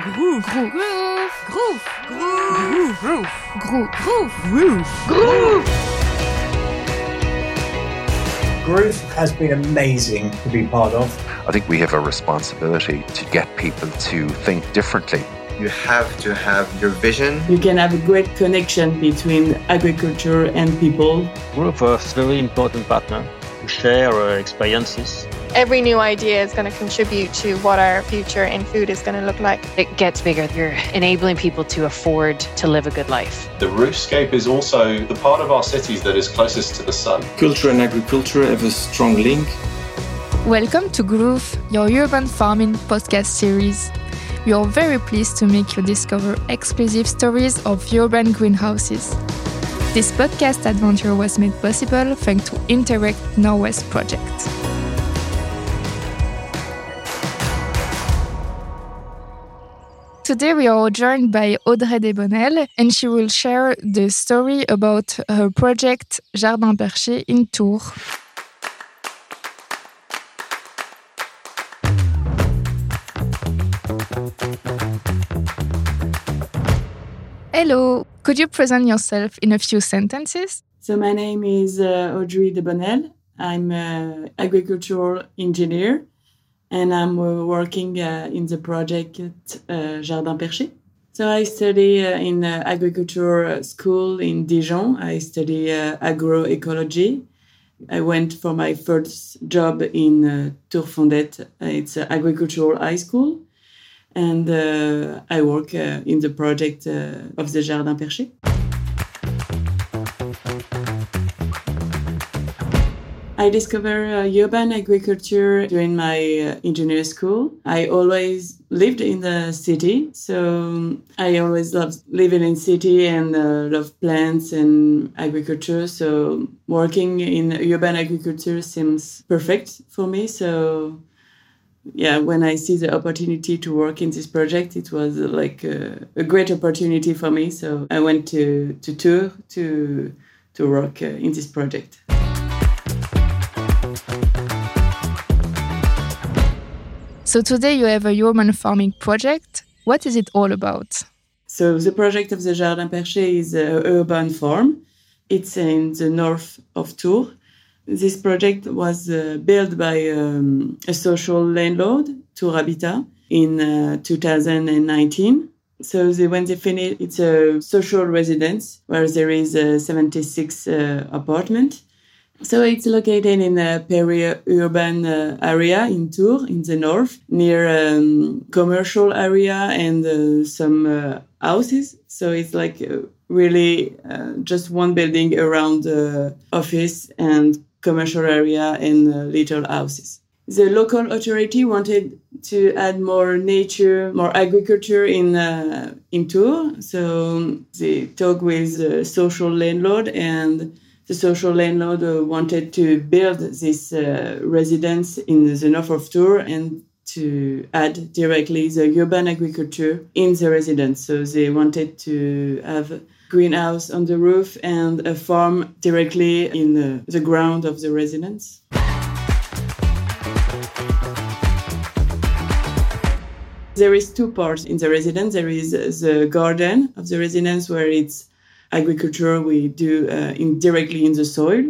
GROOF. GROOF. GROOF. GROOF. GROOF. GROOF. GROOF. GROOF. GROOF has been amazing to be part of. I think we have a responsibility to get people to think differently. You have to have your vision. You can have a great connection between agriculture and people. GROOF is a very important partner to share uh, experiences Every new idea is going to contribute to what our future in food is going to look like. It gets bigger. You're enabling people to afford to live a good life. The roofscape is also the part of our cities that is closest to the sun. Culture and agriculture have a strong link. Welcome to GROOF, your urban farming podcast series. We are very pleased to make you discover exclusive stories of urban greenhouses. This podcast adventure was made possible thanks to Interreg North-West project. Today we are joined by Audrey Debonnel and she will share the story about her project Jardin Perché in Tours. Hello, could you present yourself in a few sentences? So my name is uh, Audrey Debonnel. I'm an agricultural engineer and I'm uh, working uh, in the project uh, Jardin Perché. So I study uh, in uh, agriculture school in Dijon. I study uh, agroecology. I went for my first job in uh, Tours Fondettes. It's an agricultural high school. And I work in the project of the Jardin Perché. I discovered uh, urban agriculture during my uh, engineer school. I always lived in the city, so I always loved living in city and uh, love plants and agriculture. So working in urban agriculture seems perfect for me. So yeah, when I see the opportunity to work in this project, it was uh, like a, a great opportunity for me. So I went to to Tours to to work uh, in this project. So today you have a urban farming project. What is it all about? So the project of the Jardin Perché is an urban farm. It's in the north of Tours. This project was uh, built by um, a social landlord, Tours Habitat, in uh, 2019. So they, when they finish, it's a social residence where there is a 76 uh, apartment so it's located in a peri-urban uh, area in Tours, in the north, near um, commercial area and uh, some uh, houses. So it's like uh, really uh, just one building around the office and commercial area and uh, little houses. The local authority wanted to add more nature, more agriculture in in Tours. So they talked with the social landlord and the social landlord uh, wanted to build this uh, residence in the north of Tours and to add directly the urban agriculture in the residence. So they wanted to have greenhouse on the roof and a farm directly in the, the ground of the residence. There is two parts in the residence. There is the garden of the residence where it's agriculture we do uh, in, directly in the soil.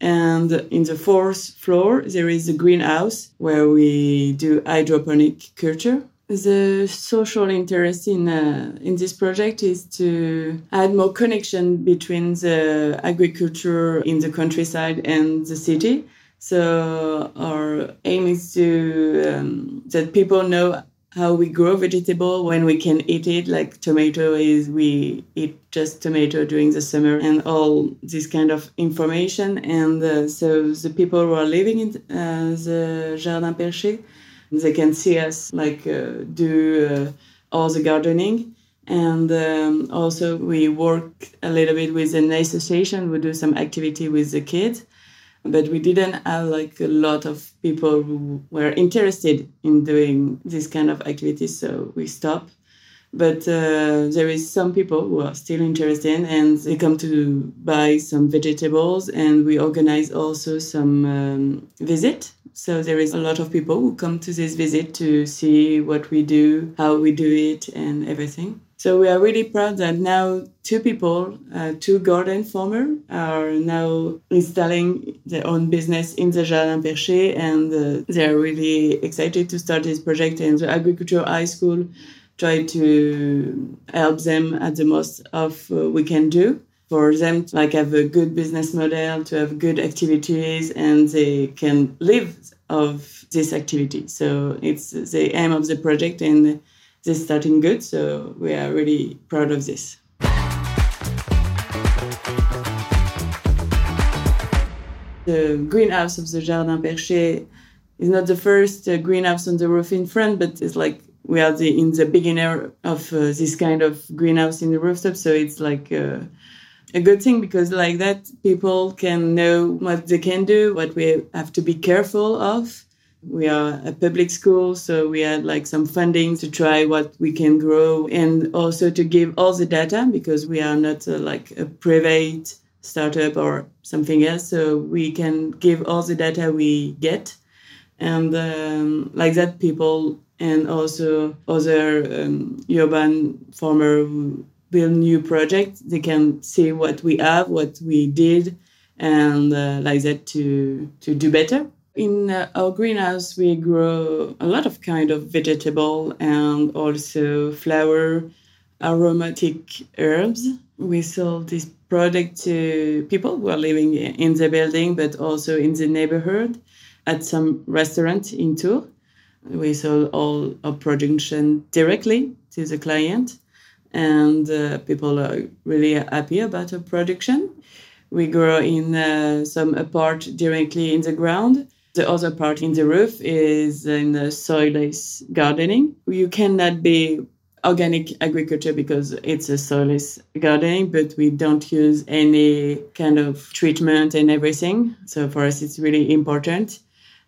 And in the fourth floor, there is a greenhouse where we do hydroponic culture. The social interest in uh, in this project is to add more connection between the agriculture in the countryside and the city. So our aim is to um, that people know how we grow vegetable when we can eat it like tomato is we eat just tomato during the summer and all this kind of information. And uh, so the people who are living in uh, the jardin perché they can see us like uh, do uh, all the gardening. And um, also we work a little bit with an association. We do some activity with the kids but we didn't have like a lot of people who were interested in doing this kind of activities so we stopped but uh, there is some people who are still interested and they come to buy some vegetables and we organize also some um, visit So there is a lot of people who come to this visit to see what we do, how we do it, and everything. So we are really proud that now two people, uh, two garden farmers, are now installing their own business in the Jardin Perché, and uh, they are really excited to start this project. And the agriculture high school try to help them at the most of uh, we can do for them to like have a good business model, to have good activities, and they can live of this activity. So it's the aim of the project, and this is starting good. So we are really proud of this. The greenhouse of the Jardin Perché is not the first uh, greenhouse on the roof in France, but it's like we are the, in the beginner of uh, this kind of greenhouse in the rooftop. So it's like uh, a good thing because like that people can know what they can do, what we have to be careful of we are a public school, so we had like some funding to try what we can grow and also to give all the data because we are not uh, like a private startup or something else. So we can give all the data we get. And um, like that, people and also other um, urban farmer who build new projects, they can see what we have, what we did, and uh, like that to to do better in uh, our greenhouse we grow a lot of kind of vegetable and also flower aromatic herbs. We sell this product to people who are living in the building but also in the neighborhood at some restaurant in tours. We sell all our production directly to the client and uh, people are really happy about our production. We grow in uh, some part directly in the ground the other part in the roof is in the soilless gardening. You cannot be organic agriculture because it's a soilless gardening, but we don't use any kind of treatment and everything. So for us, it's really important.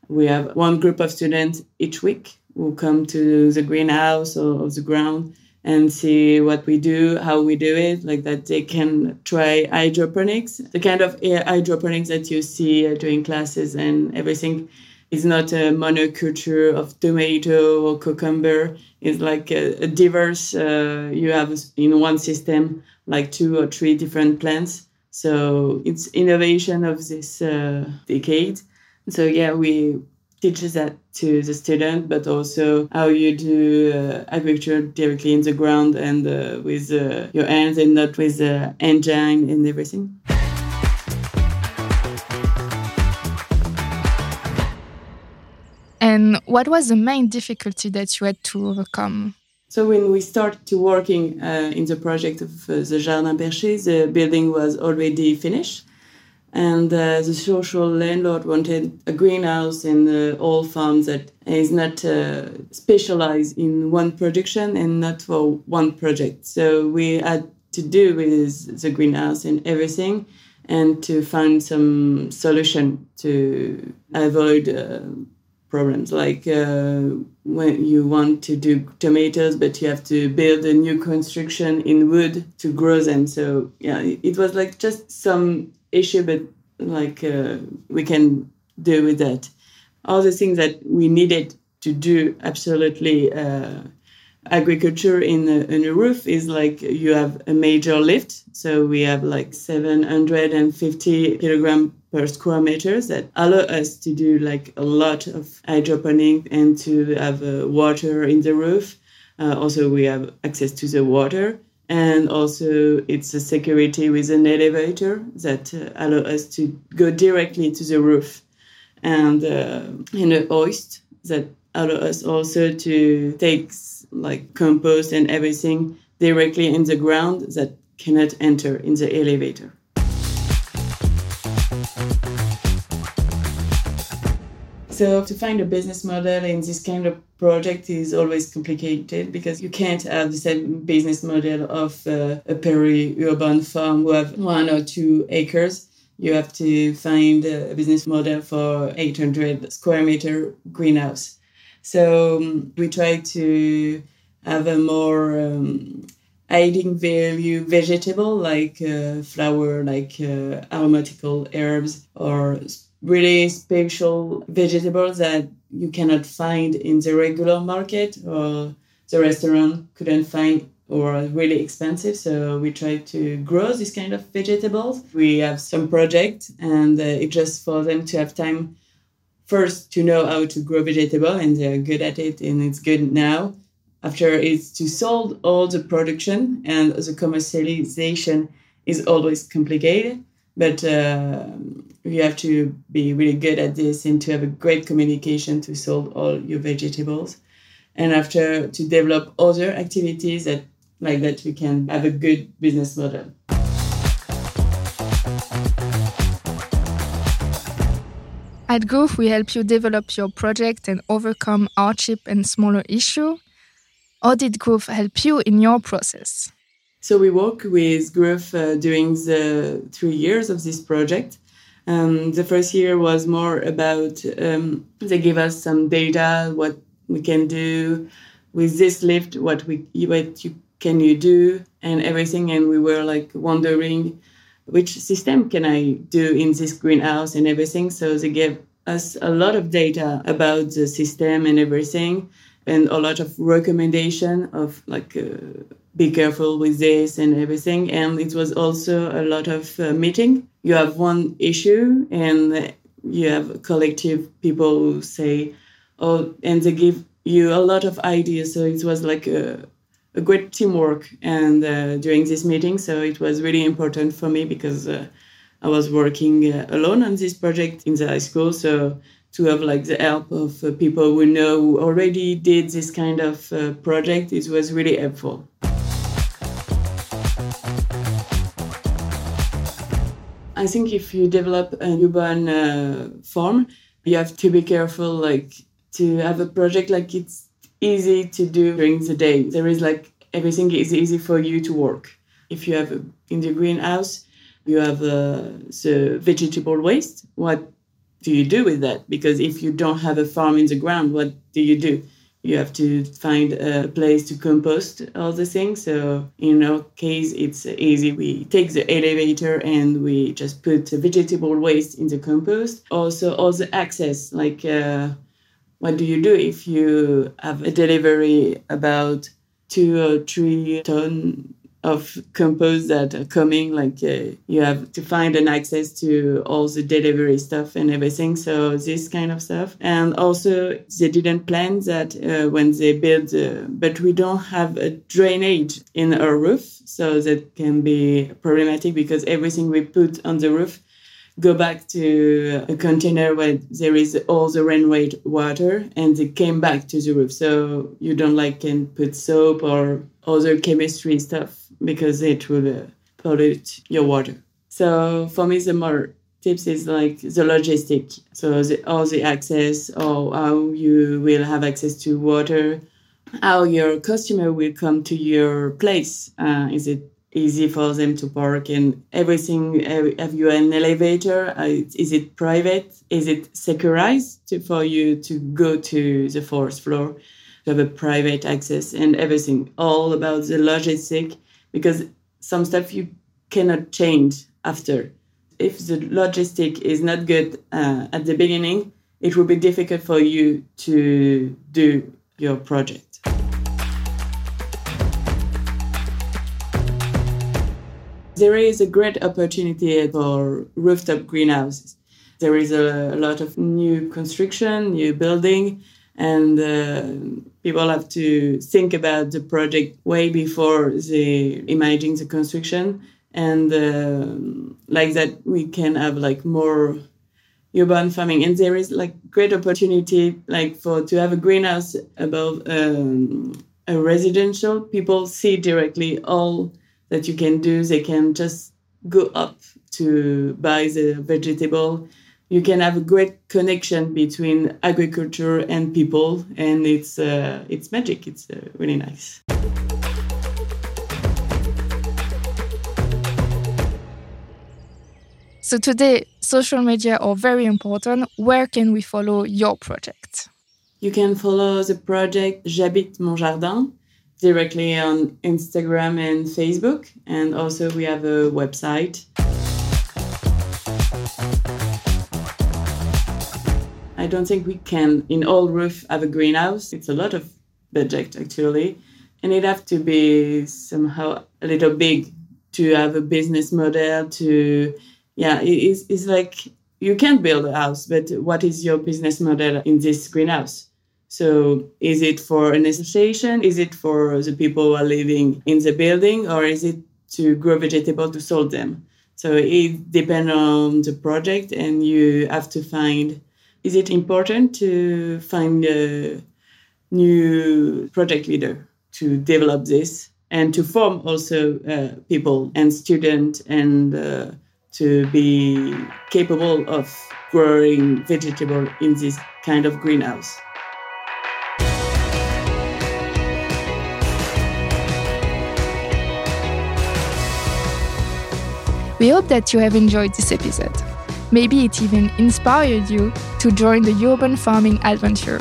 We have one group of students each week who come to the greenhouse or the ground and see what we do, how we do it, like that they can try hydroponics. The kind of hydroponics that you see during classes and everything is not a monoculture of tomato or cucumber. It's like a, a diverse, uh, you have in one system like two or three different plants. So it's innovation of this uh, decade. So yeah, we teaches that to the student, but also how you do uh, agriculture directly in the ground and uh, with uh, your hands and not with the engine and everything. And what was the main difficulty that you had to overcome? So when we started to working uh, in the project of uh, the Jardin Perché, the building was already finished and uh, the social landlord wanted a greenhouse in the old farm that is not uh, specialized in one production and not for one project. So we had to do with the greenhouse and everything and to find some solution to avoid uh, problems like uh, when you want to do tomatoes but you have to build a new construction in wood to grow them so yeah it was like just some issue, but like uh, we can do with that. All the things that we needed to do absolutely uh, agriculture in a, in a roof is like you have a major lift. So we have like 750 kilogram per square meters that allow us to do like a lot of hydroponic and to have uh, water in the roof. Uh, also, we have access to the water and also it's a security with an elevator that uh, allow us to go directly to the roof. And uh, in a hoist that allow us also to take like compost and everything directly in the ground that cannot enter in the elevator So to find a business model in this kind of project is always complicated because you can't have the same business model of uh, a peri-urban farm who have one or two acres. You have to find a business model for 800 square meter greenhouse. So um, we try to have a more um, adding value vegetable like uh, flower, like uh, aromatical herbs or really special vegetables that you cannot find in the regular market or the restaurant couldn't find or really expensive. So we try to grow this kind of vegetables. We have some project and uh, it's just for them to have time first to know how to grow vegetable and they're good at it and it's good now. After it's to solve all the production and the commercialization is always complicated, but uh, you have to be really good at this and to have a great communication to sell all your vegetables. And after to develop other activities that like that we can have a good business model. At GROOF, we help you develop your project and overcome hardship and smaller issue. How did GROOF help you in your process? So we work with GROOF uh, during the three years of this project. Um, the first year was more about um, they give us some data, what we can do. With this lift, what we what you can you do and everything. And we were like wondering which system can i do in this greenhouse and everything. So they gave us a lot of data about the system and everything and a lot of recommendation of like uh, be careful with this and everything and it was also a lot of uh, meeting you have one issue and you have collective people who say oh and they give you a lot of ideas so it was like a a great teamwork and uh, during this meeting. So it was really important for me because uh, I was working uh, alone on this project in the high school. So to have like the help of uh, people who know who already did this kind of uh, project, it was really helpful. I think if you develop a newborn uh, farm, you have to be careful, like to have a project like it's easy to do during the day. There is like everything is easy for you to work. If you have a, in the greenhouse, you have uh, the vegetable waste. What do you do with that? Because if you don't have a farm in the ground, what do you do? You have to find a place to compost all the things. So in our case, it's easy. We take the elevator and we just put vegetable waste in the compost. Also, all the access, like uh, what do you do if you have a delivery about two or three ton of compost that are coming like uh, you have to find an access to all the delivery stuff and everything. So this kind of stuff. And also they didn't plan that uh, when they build uh, but we don't have a drainage in our roof so that can be problematic because everything we put on the roof go back to a container where there is all the rainwater water and they came back to the roof. So you don't like can put soap or other chemistry stuff because it will uh, pollute your water. So for me, the more tips is like the logistic. So the, all the access or how you will have access to water, how your customer will come to your place. Uh, is it easy for them to park and everything have you an elevator? Uh, is it private? Is it securized to, for you to go to the fourth floor? To have a private access and everything all about the logistic because some stuff you cannot change after. If the logistic is not good uh, at the beginning it will be difficult for you to do your project There is a great opportunity for rooftop greenhouses. There is a, a lot of new construction, new building, and uh, people have to think about the project way before they imagine the construction. And uh, like that, we can have like more urban farming and there is like great opportunity like for to have a greenhouse above um, a residential people see directly all that you can do. They can just go up to buy the vegetable. You can have a great connection between agriculture and people, and it's uh, it's magic. It's uh, really nice. So today, social media are very important. Where can we follow your project? You can follow the project J'habite mon jardin directly on Instagram and Facebook. And also, we have a website. I don't think we can in all roof have a greenhouse. It's a lot of budget actually, and it have to be somehow a little big to have a business model. To yeah, it's, it's like you can build a house, but what is your business model in this greenhouse? So is it for an association? Is it for the people who are living in the building, or is it to grow vegetables to sell them? So it depends on the project, and you have to find. Is it important to find a new project leader to develop this and to form also uh, people and students and uh, to be capable of growing vegetable in this kind of greenhouse. We hope that you have enjoyed this episode. Maybe it even inspired you to join the urban farming adventure.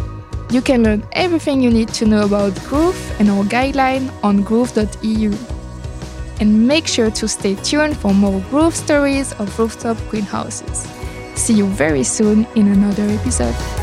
You can learn everything you need to know about GROOF and our guideline on groof.eu. And make sure to stay tuned for more GROOF stories of rooftop greenhouses. See you very soon in another episode.